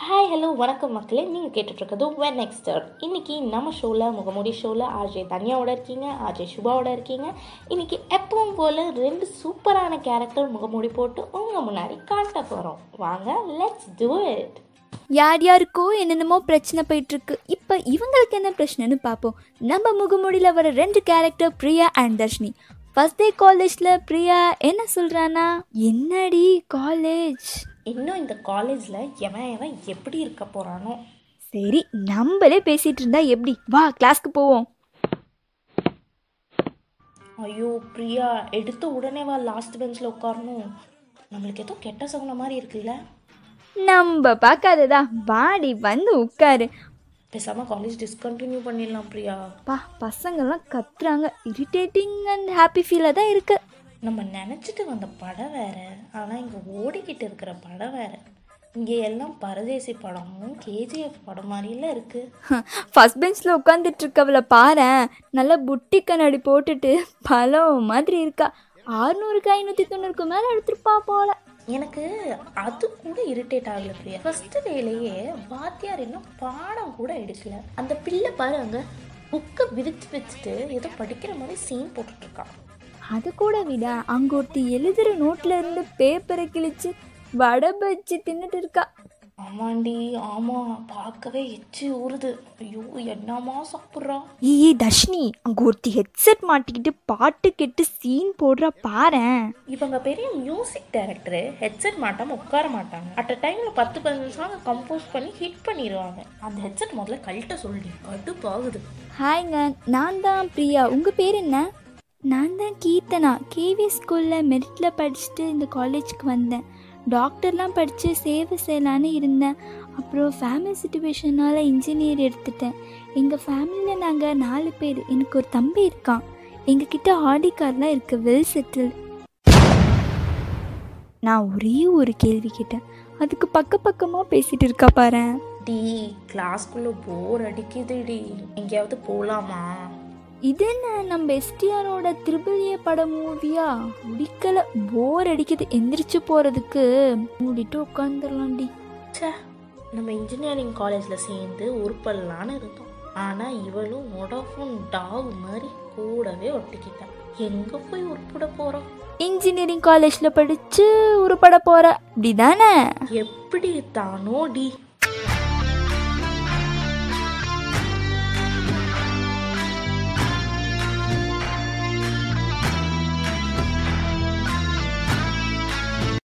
Hi hello வணக்கம் மக்களே. நீங்கள் கேட்டுட்ருக்கிறது வென் நெக்ஸ்டர் இன்னைக்கு நம்ம ஷோவில் முகமூடி ஷோவில் ஆர்ஜே தனியாவோட இருக்கீங்க ஆர்ஜே சுபாவோட இருக்கீங்க. இன்னைக்கு எப்பவும் போல் ரெண்டு சூப்பரான கேரக்டர் முகமூடி போட்டு உங்கள் முன்னாடி காட்ட போகிறோம் வாங்க லெட்ஸ் டூ இட் யார் யாருக்கோ என்னென்னமோ பிரச்சனை போயிட்டு இருக்கு இப்போ இவங்களுக்கு என்ன பிரச்சனைன்னு பார்ப்போம் நம்ம முகமூடியில் வர ரெண்டு character Priya and Dharshini. First day காலேஜில் பிரியா என்ன சொல்கிறானா என்னடி காலேஜ் இன்னும் இந்த காலேஜில் எவன் எவன் எப்படி இருக்க போகிறானோ சரி நம்மளே பேசிட்டு இருந்தா எப்படி? வா கிளாஸ்க்கு போவோம். ஐயோ பிரியா எடுத்த உடனே வா லாஸ்ட் பெஞ்சில் உட்காரணும். நம்மளுக்கு ஏதோ கெட்ட சகுன மாதிரி இருக்குல்ல. நம்ம பார்க்காததா? வாடி வந்து உட்காரு. பேசாமல் காலேஜ் டிஸ்கண்டினியூ பண்ணிடலாம் பிரியா. பா பசங்கள்லாம் கத்துறாங்க. இரிட்டேட்டிங் அண்ட் ஹாப்பி ஃபீலாக தான் இருக்கு. நம்ம நினச்சிட்டு வந்த படம் வேற ஆனால் இங்கே ஓடிக்கிட்டு இருக்கிற படம் வேற. இங்கே எல்லாம் பரதேசி படமும் கேஜிஎஃப் படம் மாதிரிலாம் இருக்கு. ஃபர்ஸ்ட் பெஞ்சில் உட்காந்துட்டு இருக்கவளை பாரேன் நல்லா புட்டி கண்ணாடி போட்டுட்டு பழம் மாதிரி இருக்கா. ஆறுநூறுக்கு ஐநூற்றி தொண்ணூறுக்கு மேலே எடுத்துருப்பா போல. எனக்கு அது கூட இரிட்டேட் ஆகல பிரியா. ஃபர்ஸ்ட் டேலேயே வாத்தியார் இன்னும் பாடம் கூட எடுக்கல. அந்த பிள்ளை பாரு அங்க புக்கை விரிச்சு வச்சுட்டு ஏதோ படிக்கிற மாதிரி சீன் போட்டுட்டு இருக்கான். அது கூட விட அங்கே ஒருத்தி எழுதுகிற நோட்டில் இருந்து பேப்பரை கிழிச்சு வடை பஜ்ஜி தின்னுட்டு இருக்கா. ஆமாண்டி ஆமா. பார்க்கவே எச்சி ஊறுது. ஐயோ என்னமா சாப்பிட்றா? ஏய் தர்ஷினி அங்கே ஒருத்தி ஹெட்செட் மாட்டிக்கிட்டு பாட்டு கெட்டு சீன் போடுறா பாரேன். இவங்க பெரிய மியூசிக் டைரக்டரு ஹெட்செட் மாட்டாம உட்கார மாட்டாங்க. அட் அ டைம்ல பத்து பதினஞ்சு சாங் கம்போஸ் பண்ணி ஹிட் பண்ணிடுவாங்க அந்த ஹெட்செட் முதல்ல கழட்ட சொல்லி. கடுப்பாகுது. ஹாய்ங்க நான் தான் பிரியா. உங்கள் பேர் என்ன? நான் தான் கீர்த்தனா கேவி ஸ்கூலில் மெரிட்டில் படிச்சுட்டு இந்த காலேஜுக்கு வந்தேன். டாக்டர்லாம் படித்து சேவை செய்யலான்னு இருந்தேன். அப்புறம் ஃபேமிலி சுச்சுவேஷனால் இன்ஜினியர் எடுத்துட்டேன். எங்கள் ஃபேமிலியில் நாங்கள் நாலு பேர். எனக்கு ஒரு தம்பி இருக்கான். எங்ககிட்ட ஆடி கார்லாம் இருக்குது வெல் செட்டில் நான் ஒரே ஒரு கேள்வி கேட்டேன். அதுக்கு பக்க பக்கமாக பேசிகிட்டு இருக்கா பாரேன். டி கிளாஸ்க்குள்ளே போர் அடிக்குது டி எங்கேயாவது போகலாமா இது என்ன நம்ம எஸ்டிஆரோட திருபிளிய படம் மூவியா முடிக்கல போர் அடிக்குது. எந்திரிச்சு போறதுக்கு. மூடிட்டு உட்காந்துடலாம்டி ச்சே நம்ம இன்ஜினியரிங் காலேஜ்ல சேர்ந்து உருப்படலான்னு இருந்தோம். ஆனா இவளும் ஒடஃபோன் டாக் மாதிரி கூடவே ஒட்டிக்கிட்டான் எங்க போய் உருப்பிட போறோம் இன்ஜினியரிங் காலேஜில் படிச்சு உருப்பட போற. இப்படிதானே? எப்படி தானோ டி